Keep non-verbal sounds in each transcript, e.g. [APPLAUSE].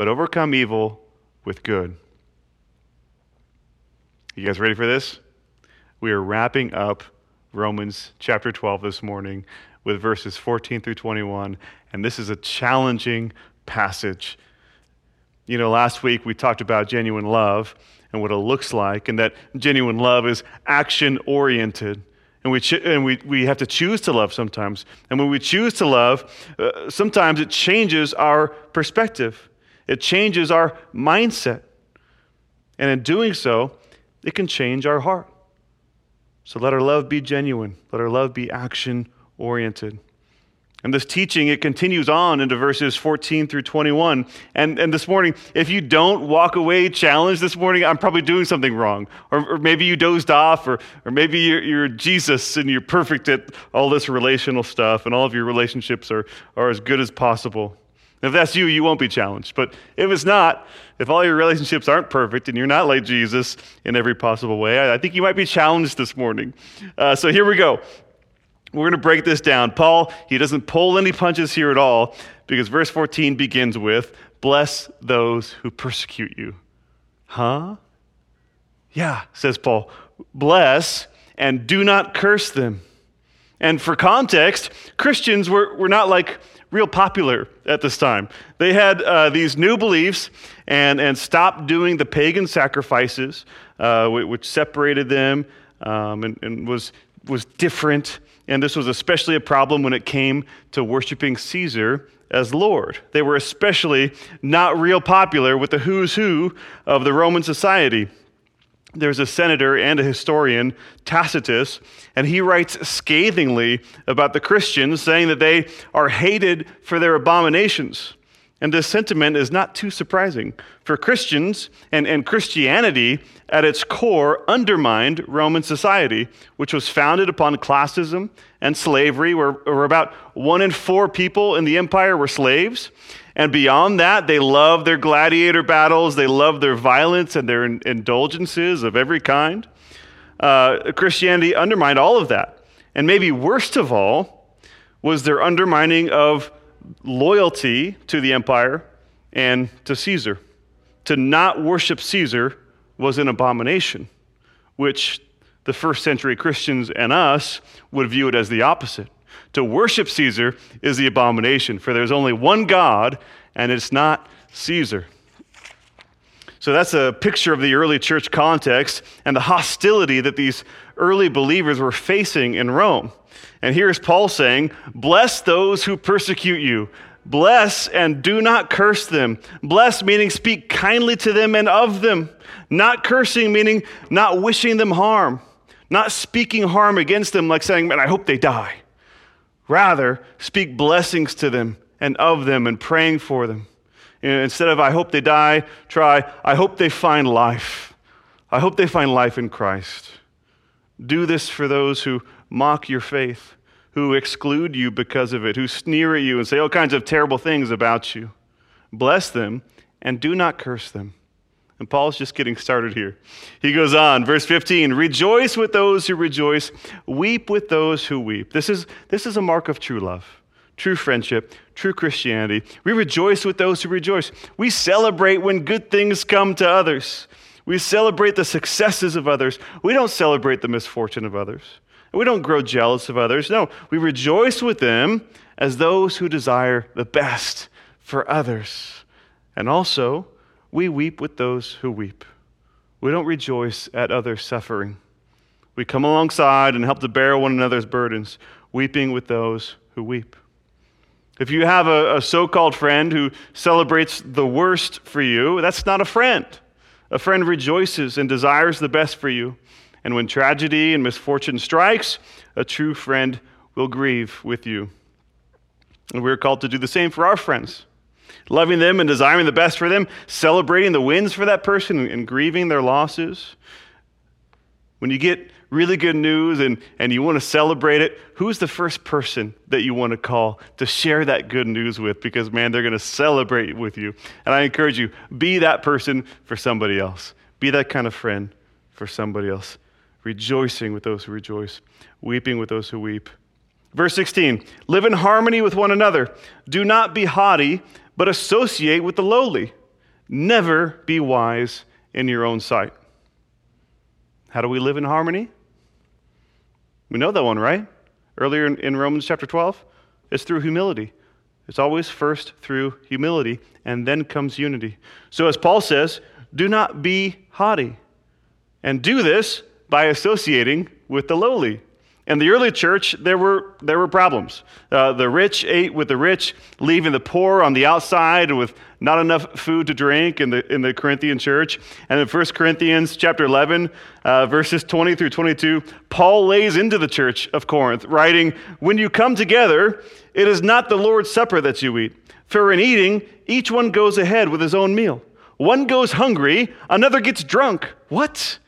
but overcome evil with good. You guys ready for this? We are wrapping up Romans chapter 12 this morning with verses 14 through 21, and this is a challenging passage. You know, last week we talked about genuine love and what it looks like, and that genuine love is action oriented. And, we, ch- and we, we have to choose to love sometimes. And when we choose to love, uh, sometimes it changes our perspective, it changes our mindset. And in doing so, it can change our heart. So let our love be genuine, let our love be action oriented. And this teaching, it continues on into verses 14 through 21. And, and this morning, if you don't walk away challenged this morning, I'm probably doing something wrong. Or, or maybe you dozed off, or, or maybe you're, you're, Jesus and you're perfect at all this relational stuff, and all of your relationships are, are as good as possible. If that's you, you won't be challenged. But if it's not, if all your relationships aren't perfect and you're not like Jesus in every possible way, I, think you might be challenged this morning. Uh, so here we go. We're going to break this down. Paul, he doesn't pull any punches here at all because verse 14 begins with, Bless those who persecute you. Huh? Yeah, says Paul. Bless and do not curse them. And for context, Christians were, were not like real popular at this time. They had uh, these new beliefs and, and stopped doing the pagan sacrifices, uh, which separated them um, and, and was, was different. And this was especially a problem when it came to worshiping Caesar as Lord. They were especially not real popular with the who's who of the Roman society there's a senator and a historian, Tacitus, and he writes scathingly about the Christians, saying that they are hated for their abominations. And this sentiment is not too surprising, for Christians and, and Christianity at its core undermined Roman society, which was founded upon classism and slavery, where, where about one in four people in the empire were slaves. And beyond that, they love their gladiator battles, they love their violence and their indulgences of every kind. Uh, Christianity undermined all of that. And maybe worst of all was their undermining of loyalty to the empire and to Caesar. To not worship Caesar was an abomination, which the first century Christians and us would view it as the opposite. To worship Caesar is the abomination, for there's only one God, and it's not Caesar. So that's a picture of the early church context and the hostility that these early believers were facing in Rome. And here's Paul saying, Bless those who persecute you. Bless and do not curse them. Bless meaning speak kindly to them and of them. Not cursing meaning not wishing them harm. Not speaking harm against them like saying, Man, I hope they die. Rather, speak blessings to them and of them and praying for them. Instead of, I hope they die, try, I hope they find life. I hope they find life in Christ. Do this for those who mock your faith, who exclude you because of it, who sneer at you and say all kinds of terrible things about you. Bless them and do not curse them. And Paul's just getting started here. He goes on, verse 15 Rejoice with those who rejoice, weep with those who weep. This is, this is a mark of true love, true friendship, true Christianity. We rejoice with those who rejoice. We celebrate when good things come to others. We celebrate the successes of others. We don't celebrate the misfortune of others. We don't grow jealous of others. No, we rejoice with them as those who desire the best for others. And also, we weep with those who weep. we don't rejoice at others' suffering. We come alongside and help to bear one another's burdens, weeping with those who weep. If you have a, a so called friend who celebrates the worst for you, that's not a friend. A friend rejoices and desires the best for you. And when tragedy and misfortune strikes, a true friend will grieve with you. And we're called to do the same for our friends, loving them and desiring the best for them, celebrating the wins for that person and grieving their losses. When you get really good news and, and you want to celebrate it, who's the first person that you want to call to share that good news with? Because, man, they're going to celebrate with you. And I encourage you, be that person for somebody else. Be that kind of friend for somebody else. Rejoicing with those who rejoice, weeping with those who weep. Verse 16 Live in harmony with one another. Do not be haughty, but associate with the lowly. Never be wise in your own sight. How do we live in harmony? We know that one, right? Earlier in, Romans chapter 12, it's through humility. It's always first through humility, and then comes unity. So, as Paul says, do not be haughty. And do this by associating with the lowly. In the early church, there were, there were problems. Uh, the rich ate with the rich, leaving the poor on the outside with not enough food to drink in the, in the Corinthian church. And in 1 Corinthians chapter 11, uh, verses 20 through 22, Paul lays into the church of Corinth, writing, When you come together, it is not the Lord's supper that you eat. For in eating, each one goes ahead with his own meal. One goes hungry, another gets drunk. What?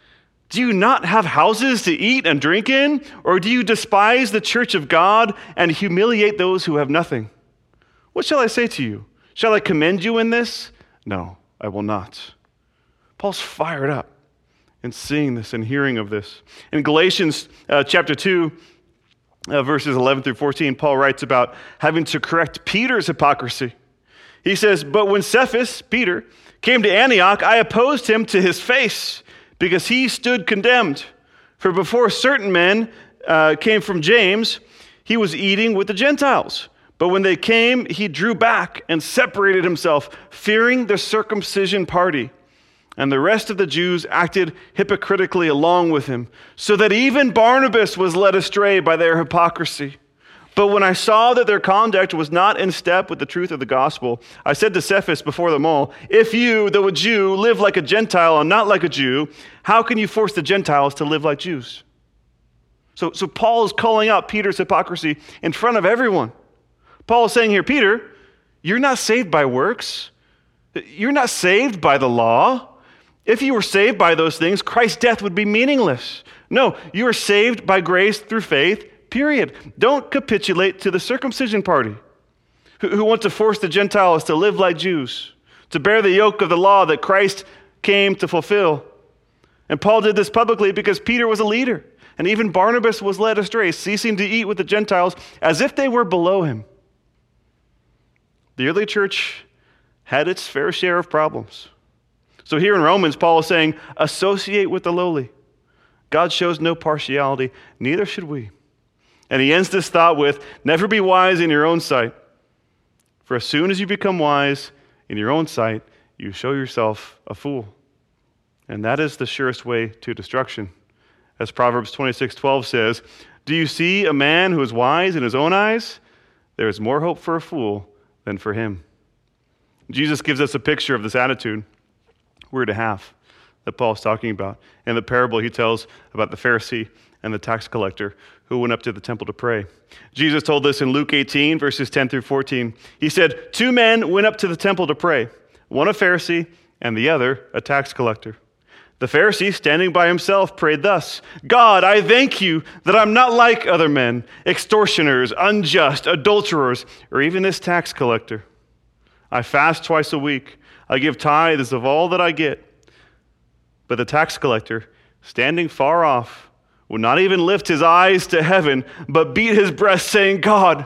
Do you not have houses to eat and drink in? Or do you despise the church of God and humiliate those who have nothing? What shall I say to you? Shall I commend you in this? No, I will not. Paul's fired up in seeing this and hearing of this. In Galatians uh, chapter 2, uh, verses 11 through 14, Paul writes about having to correct Peter's hypocrisy. He says, But when Cephas, Peter, came to Antioch, I opposed him to his face because he stood condemned. For before certain men uh, came from James, he was eating with the Gentiles. But when they came, he drew back and separated himself, fearing the circumcision party. And the rest of the Jews acted hypocritically along with him, so that even Barnabas was led astray by their hypocrisy. But when I saw that their conduct was not in step with the truth of the gospel, I said to Cephas before them all, If you, though a Jew, live like a Gentile and not like a Jew, how can you force the Gentiles to live like Jews? So, so Paul is calling out Peter's hypocrisy in front of everyone. Paul is saying here, Peter, you're not saved by works. You're not saved by the law. If you were saved by those things, Christ's death would be meaningless. No, you are saved by grace through faith Period. Don't capitulate to the circumcision party who, who want to force the Gentiles to live like Jews, to bear the yoke of the law that Christ came to fulfill. And Paul did this publicly because Peter was a leader. And even Barnabas was led astray, ceasing to eat with the Gentiles as if they were below him. The early church had its fair share of problems. So here in Romans, Paul is saying, associate with the lowly. God shows no partiality, neither should we. And he ends this thought with Never be wise in your own sight. For as soon as you become wise in your own sight, you show yourself a fool. And that is the surest way to destruction. As Proverbs 26:12 says, "Do you see a man who is wise in his own eyes? There is more hope for a fool than for him." Jesus gives us a picture of this attitude we're to have that Paul's talking about. In the parable he tells about the Pharisee and the tax collector who went up to the temple to pray. Jesus told this in Luke 18, verses 10 through 14. He said, Two men went up to the temple to pray, one a Pharisee and the other a tax collector. The Pharisee, standing by himself, prayed thus God, I thank you that I'm not like other men, extortioners, unjust, adulterers, or even this tax collector. I fast twice a week. I give tithes of all that I get. But the tax collector, standing far off, would not even lift his eyes to heaven, but beat his breast, saying, God,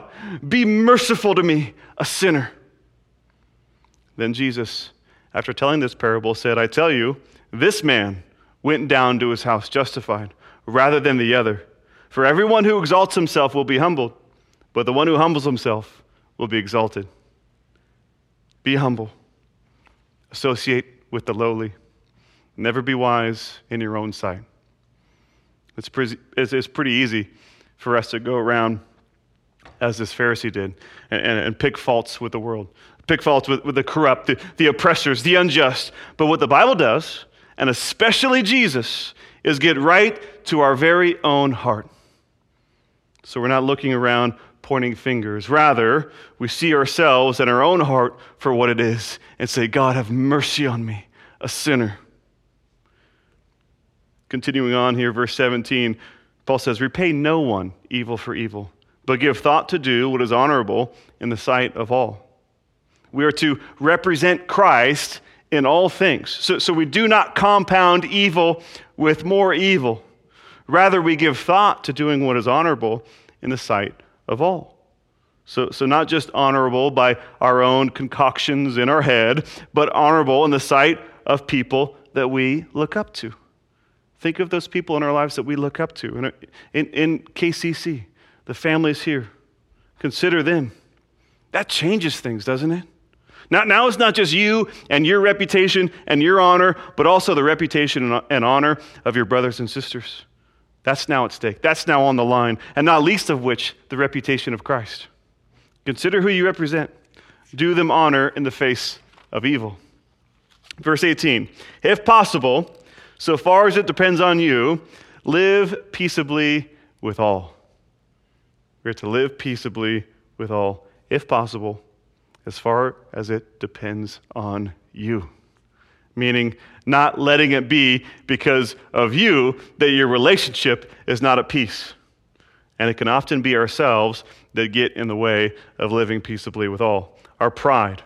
be merciful to me, a sinner. Then Jesus, after telling this parable, said, I tell you, this man went down to his house justified rather than the other. For everyone who exalts himself will be humbled, but the one who humbles himself will be exalted. Be humble, associate with the lowly. Never be wise in your own sight. It's pretty, it's, pretty easy for us to go around as this Pharisee did and, and, and pick faults with the world, pick faults with, with the corrupt, the, the oppressors, the unjust. But what the Bible does, and especially Jesus, is get right to our very own heart. So we're not looking around pointing fingers. Rather, we see ourselves and our own heart for what it is and say, God, have mercy on me, a sinner. Continuing on here, verse 17, Paul says, Repay no one evil for evil, but give thought to do what is honorable in the sight of all. We are to represent Christ in all things. So, so we do not compound evil with more evil. Rather, we give thought to doing what is honorable in the sight of all. So, so not just honorable by our own concoctions in our head, but honorable in the sight of people that we look up to. Think of those people in our lives that we look up to. Uh, in, in, in KCC, the families here, consider them. That changes things, doesn't it? Now, now it's not just you and your reputation and your honor, but also the reputation and honor of your brothers and sisters. That's now at stake. That's now on the line, and not least of which, the reputation of Christ. Consider who you represent. Do them honor in the face of evil. Verse 18 If possible, so far as it depends on you, live peaceably with all. We're to live peaceably with all, if possible, as far as it depends on you. Meaning, not letting it be because of you that your relationship is not at peace. And it can often be ourselves that get in the way of living peaceably with all. Our pride,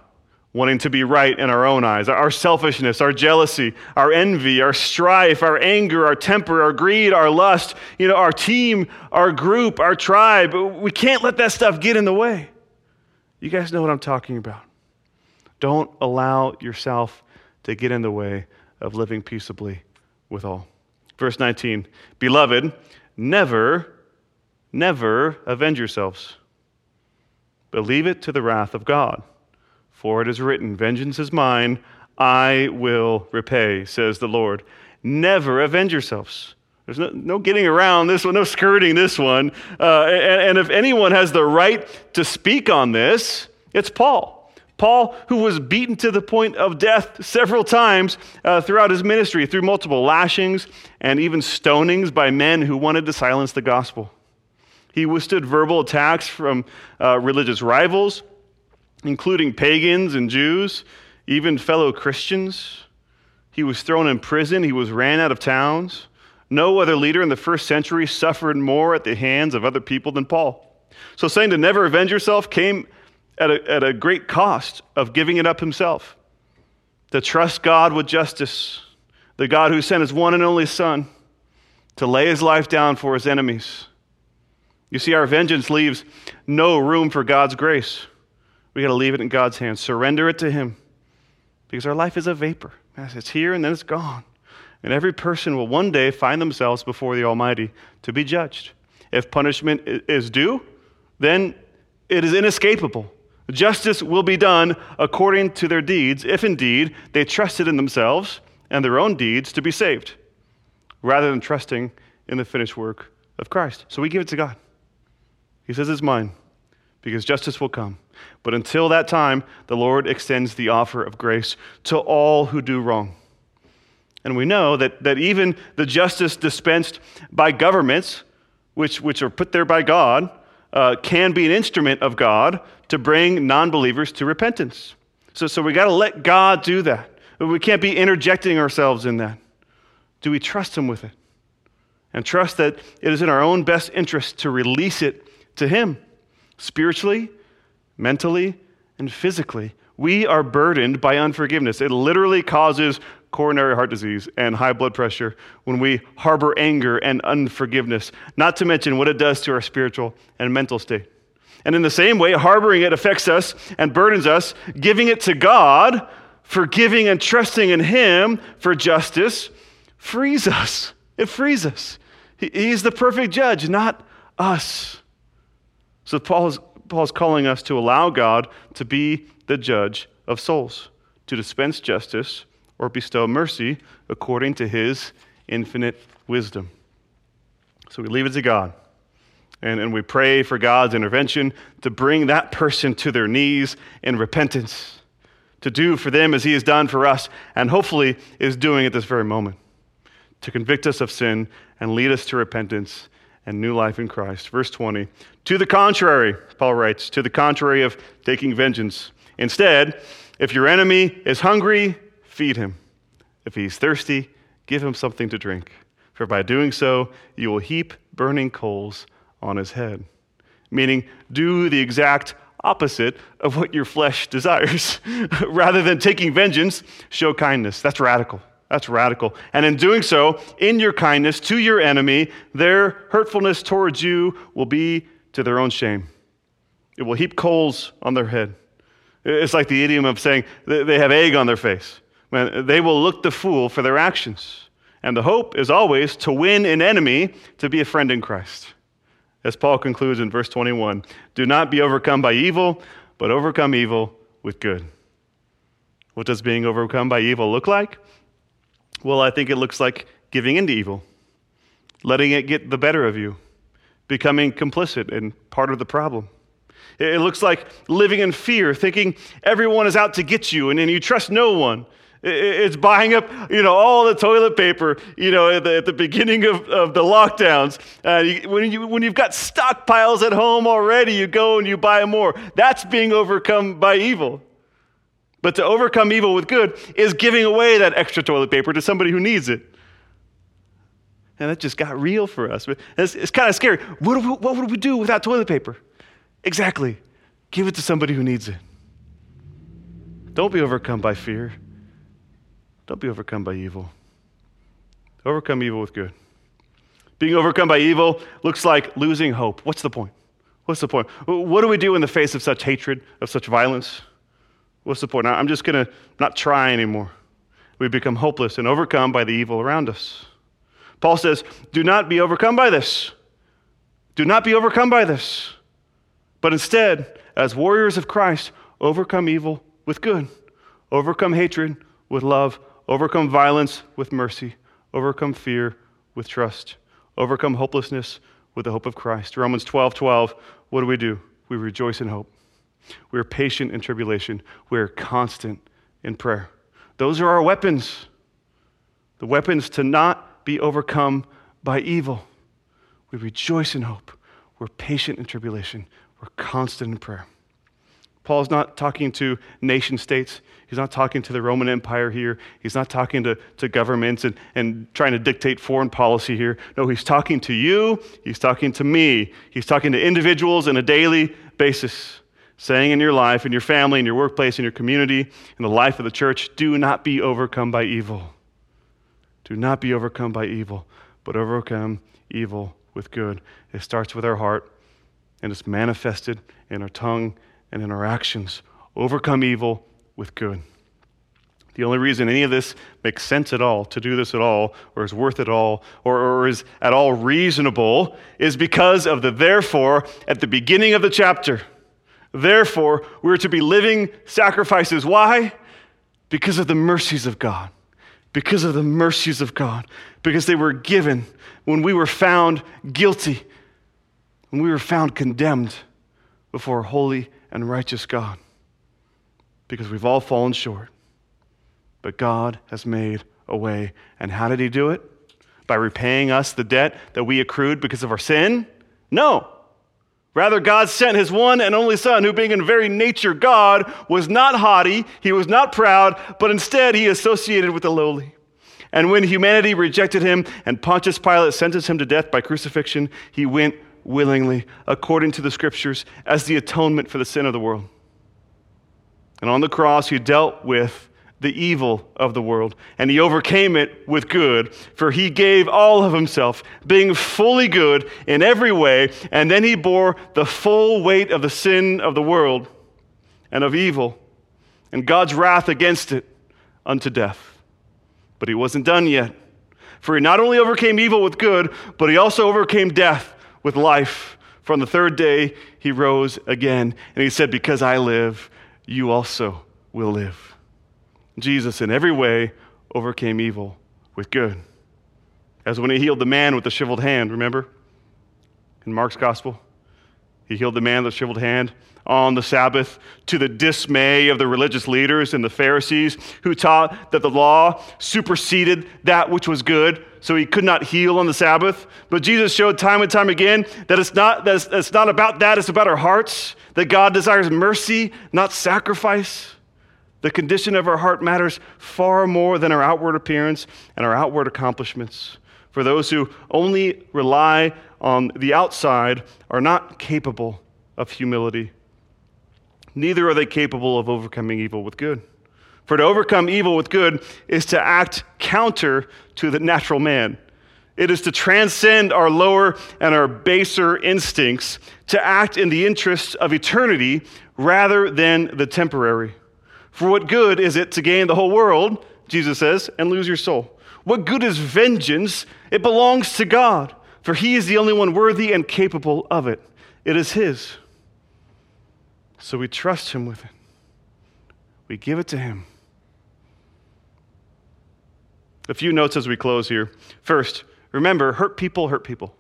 wanting to be right in our own eyes, our selfishness, our jealousy, our envy, our strife, our anger, our temper, our greed, our lust, you know, our team, our group, our tribe. We can't let that stuff get in the way. You guys know what I'm talking about. Don't allow yourself to get in the way of living peaceably with all. Verse 19 Beloved, never, never avenge yourselves, but leave it to the wrath of God. For it is written, Vengeance is mine, I will repay, says the Lord. Never avenge yourselves. There's no, no getting around this one, no skirting this one. Uh, and, and if anyone has the right to speak on this, it's Paul. Paul, who was beaten to the point of death several times uh, throughout his ministry, through multiple lashings and even stonings by men who wanted to silence the gospel. He withstood verbal attacks from uh, religious rivals, including pagans and Jews, even fellow Christians. He was thrown in prison, he was ran out of towns. No other leader in the first century suffered more at the hands of other people than Paul. So, saying to never avenge yourself came at a, at a great cost of giving it up himself. To trust God with justice, the God who sent his one and only Son to lay his life down for his enemies. You see, our vengeance leaves no room for God's grace. We got to leave it in God's hands, surrender it to Him. Because our life is a vapor. It's here and then it's gone. And every person will one day find themselves before the Almighty to be judged. If punishment is due, then it is inescapable. Justice will be done according to their deeds, if indeed they trusted in themselves and their own deeds to be saved, rather than trusting in the finished work of Christ. So we give it to God. He says it's mine, because justice will come. But until that time, the Lord extends the offer of grace to all who do wrong. And we know that, that even the justice dispensed by governments, which, which are put there by God, uh, can be an instrument of God to bring non believers to repentance. So, so we got to let God do that. We can't be interjecting ourselves in that. Do we trust Him with it? And trust that it is in our own best interest to release it to Him spiritually, mentally, and physically. We are burdened by unforgiveness. It literally causes coronary heart disease and high blood pressure when we harbor anger and unforgiveness, not to mention what it does to our spiritual and mental state. And in the same way, harboring it affects us and burdens us, giving it to God, forgiving and trusting in Him for justice, frees us. It frees us. He's the perfect judge, not us. So Paul is, Paul is calling us to allow God to be the judge of souls, to dispense justice or bestow mercy according to his infinite wisdom. So we leave it to God. And, and we pray for God's intervention to bring that person to their knees in repentance, to do for them as he has done for us, and hopefully is doing at this very moment, to convict us of sin and lead us to repentance and new life in Christ. Verse 20. To the contrary, Paul writes, to the contrary of taking vengeance. Instead, if your enemy is hungry, feed him. If he's thirsty, give him something to drink. For by doing so, you will heap burning coals on his head. Meaning, do the exact opposite of what your flesh [LAUGHS] desires. Rather than taking vengeance, show kindness. That's radical. That's radical. And in doing so, in your kindness to your enemy, their hurtfulness towards you will be to their own shame. It will heap coals on their head. It's like the idiom of saying they have egg on their face. They will look the fool for their actions. And the hope is always to win an enemy to be a friend in Christ. As Paul concludes in verse 21 do not be overcome by evil, but overcome evil with good. What does being overcome by evil look like? Well, I think it looks like giving into evil, letting it get the better of you, becoming complicit and part of the problem. It looks like living in fear, thinking everyone is out to get you, and then you trust no one. It's buying up, you know, all the toilet paper, you know, at the, at the beginning of, of the lockdowns. Uh, you, when, you, when you've got stockpiles at home already, you go and you buy more. That's being overcome by evil. But to overcome evil with good is giving away that extra toilet paper to somebody who needs it. And that just got real for us. It's, it's kind of scary. What, we, what would we do without toilet paper? Exactly. Give it to somebody who needs it. Don't be overcome by fear. Don't be overcome by evil. Overcome evil with good. Being overcome by evil looks like losing hope. What's the point? What's the point? What do we do in the face of such hatred, of such violence? What's the point? I'm just going to not try anymore. We become hopeless and overcome by the evil around us. Paul says, Do not be overcome by this. Do not be overcome by this. But instead, as warriors of Christ, overcome evil with good, overcome hatred with love, Overcome violence with mercy. Overcome fear with trust. Overcome hopelessness with the hope of Christ. Romans 12 12. What do we do? We rejoice in hope. We are patient in tribulation. We are constant in prayer. Those are our weapons. The weapons to not be overcome by evil. We rejoice in hope. We're patient in tribulation. We're constant in prayer. Paul's not talking to nation states. He's not talking to the Roman Empire here. He's not talking to, to governments and, and trying to dictate foreign policy here. No, he's talking to you. He's talking to me. He's talking to individuals on a daily basis, saying in your life, in your family, in your workplace, in your community, in the life of the church, do not be overcome by evil. Do not be overcome by evil, but overcome evil with good. It starts with our heart and it's manifested in our tongue and in our actions. Overcome evil with good. The only reason any of this makes sense at all, to do this at all, or is worth it all, or, or is at all reasonable, is because of the therefore at the beginning of the chapter. Therefore, we're to be living sacrifices. Why? Because of the mercies of God. Because of the mercies of God. Because they were given when we were found guilty, when we were found condemned before a holy and righteous God because we've all fallen short. But God has made a way. And how did He do it? By repaying us the debt that we accrued because of our sin? No. Rather, God sent His one and only Son, who, being in very nature God, was not haughty, He was not proud, but instead He associated with the lowly. And when humanity rejected Him and Pontius Pilate sentenced Him to death by crucifixion, He went willingly, according to the Scriptures, as the atonement for the sin of the world. And on the cross, he dealt with the evil of the world, and he overcame it with good, for he gave all of himself, being fully good in every way, and then he bore the full weight of the sin of the world and of evil, and God's wrath against it unto death. But he wasn't done yet, for he not only overcame evil with good, but he also overcame death with life. For on the third day he rose again, and he said, Because I live, you also will live. Jesus, in every way, overcame evil with good. As when he healed the man with the shriveled hand, remember? In Mark's gospel, he healed the man with the shriveled hand on the Sabbath to the dismay of the religious leaders and the Pharisees who taught that the law superseded that which was good, so he could not heal on the Sabbath. But Jesus showed time and time again that it's not, that it's, it's not about that, it's about our hearts, that God desires mercy, not sacrifice. The condition of our heart matters far more than our outward appearance and our outward accomplishments. For those who only rely on the outside are not capable of humility. Neither are they capable of overcoming evil with good. For to overcome evil with good is to act counter to the natural man. It is to transcend our lower and our baser instincts, to act in the interests of eternity rather than the temporary. For what good is it to gain the whole world, Jesus says, and lose your soul? What good is vengeance? It belongs to God, for He is the only one worthy and capable of it. It is His. So we trust Him with it, we give it to Him. A few notes as we close here. First, remember hurt people hurt people.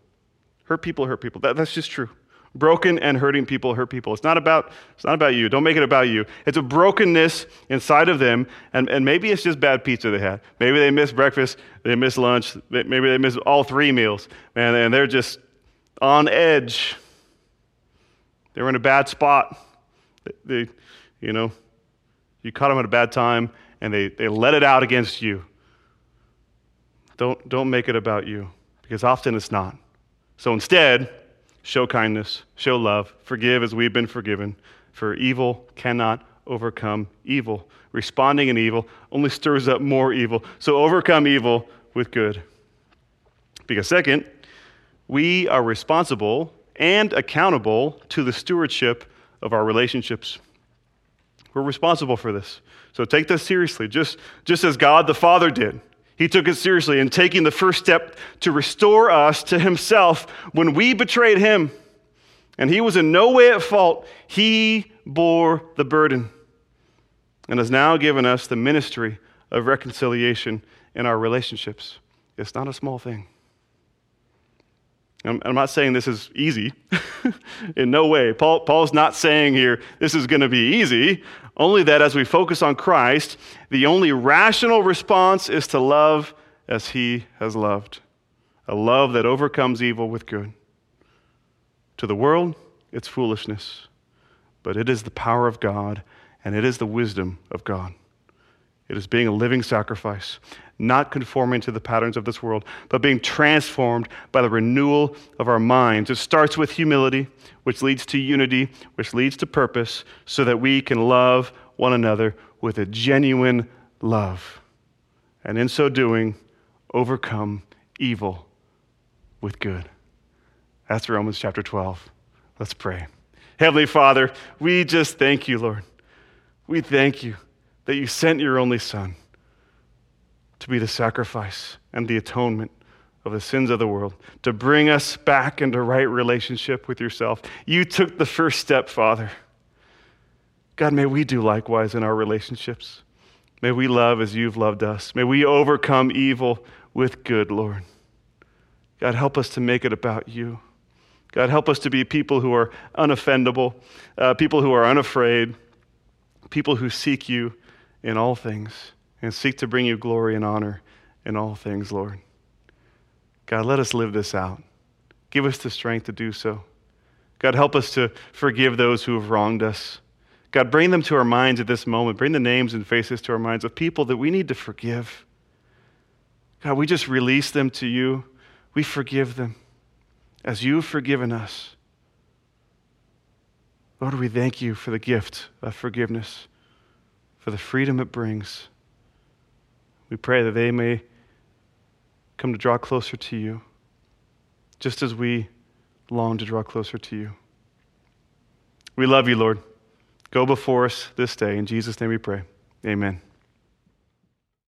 Hurt people hurt people. That, that's just true. Broken and hurting people hurt people. It's not about it's not about you. Don't make it about you. It's a brokenness inside of them, and, and maybe it's just bad pizza they had. Maybe they missed breakfast, they missed lunch, maybe they missed all three meals, man, and they're just on edge. They were in a bad spot. They, they you know, you caught them at a bad time, and they, they let it out against you. Don't, don't make it about you, because often it's not. So instead, Show kindness, show love, forgive as we've been forgiven, for evil cannot overcome evil. Responding in evil only stirs up more evil. So overcome evil with good. Because, second, we are responsible and accountable to the stewardship of our relationships. We're responsible for this. So take this seriously, just, just as God the Father did. He took it seriously in taking the first step to restore us to himself when we betrayed him. And he was in no way at fault. He bore the burden and has now given us the ministry of reconciliation in our relationships. It's not a small thing. I'm, not saying this is easy. [LAUGHS] in no way. Paul, Paul's not saying here this is going to be easy, only that as we focus on Christ, the only rational response is to love as he has loved a love that overcomes evil with good. To the world, it's foolishness, but it is the power of God and it is the wisdom of God. It is being a living sacrifice, not conforming to the patterns of this world, but being transformed by the renewal of our minds. It starts with humility, which leads to unity, which leads to purpose, so that we can love one another with a genuine love. And in so doing, overcome evil with good. That's Romans chapter 12. Let's pray. Heavenly Father, we just thank you, Lord. We thank you that you sent your only Son to be the sacrifice and the atonement of the sins of the world, to bring us back into right relationship with yourself. You took the first step, Father. God, may we do likewise in our relationships. May we love as you've loved us. May we overcome evil with good, Lord. God, help us to make it about you. God, help us to be people who are unoffendable, uh, people who are unafraid, people who seek you in all things and seek to bring you glory and honor in all things, Lord. God, let us live this out. Give us the strength to do so. God, help us to forgive those who have wronged us. God, bring them to our minds at this moment. Bring the names and faces to our minds of people that we need to forgive. God, we just release them to you. We forgive them as you've forgiven us. Lord, we thank you for the gift of forgiveness, for the freedom it brings. We pray that they may come to draw closer to you, just as we long to draw closer to you. We love you, Lord. Go before us this day. In Jesus' name we pray. Amen.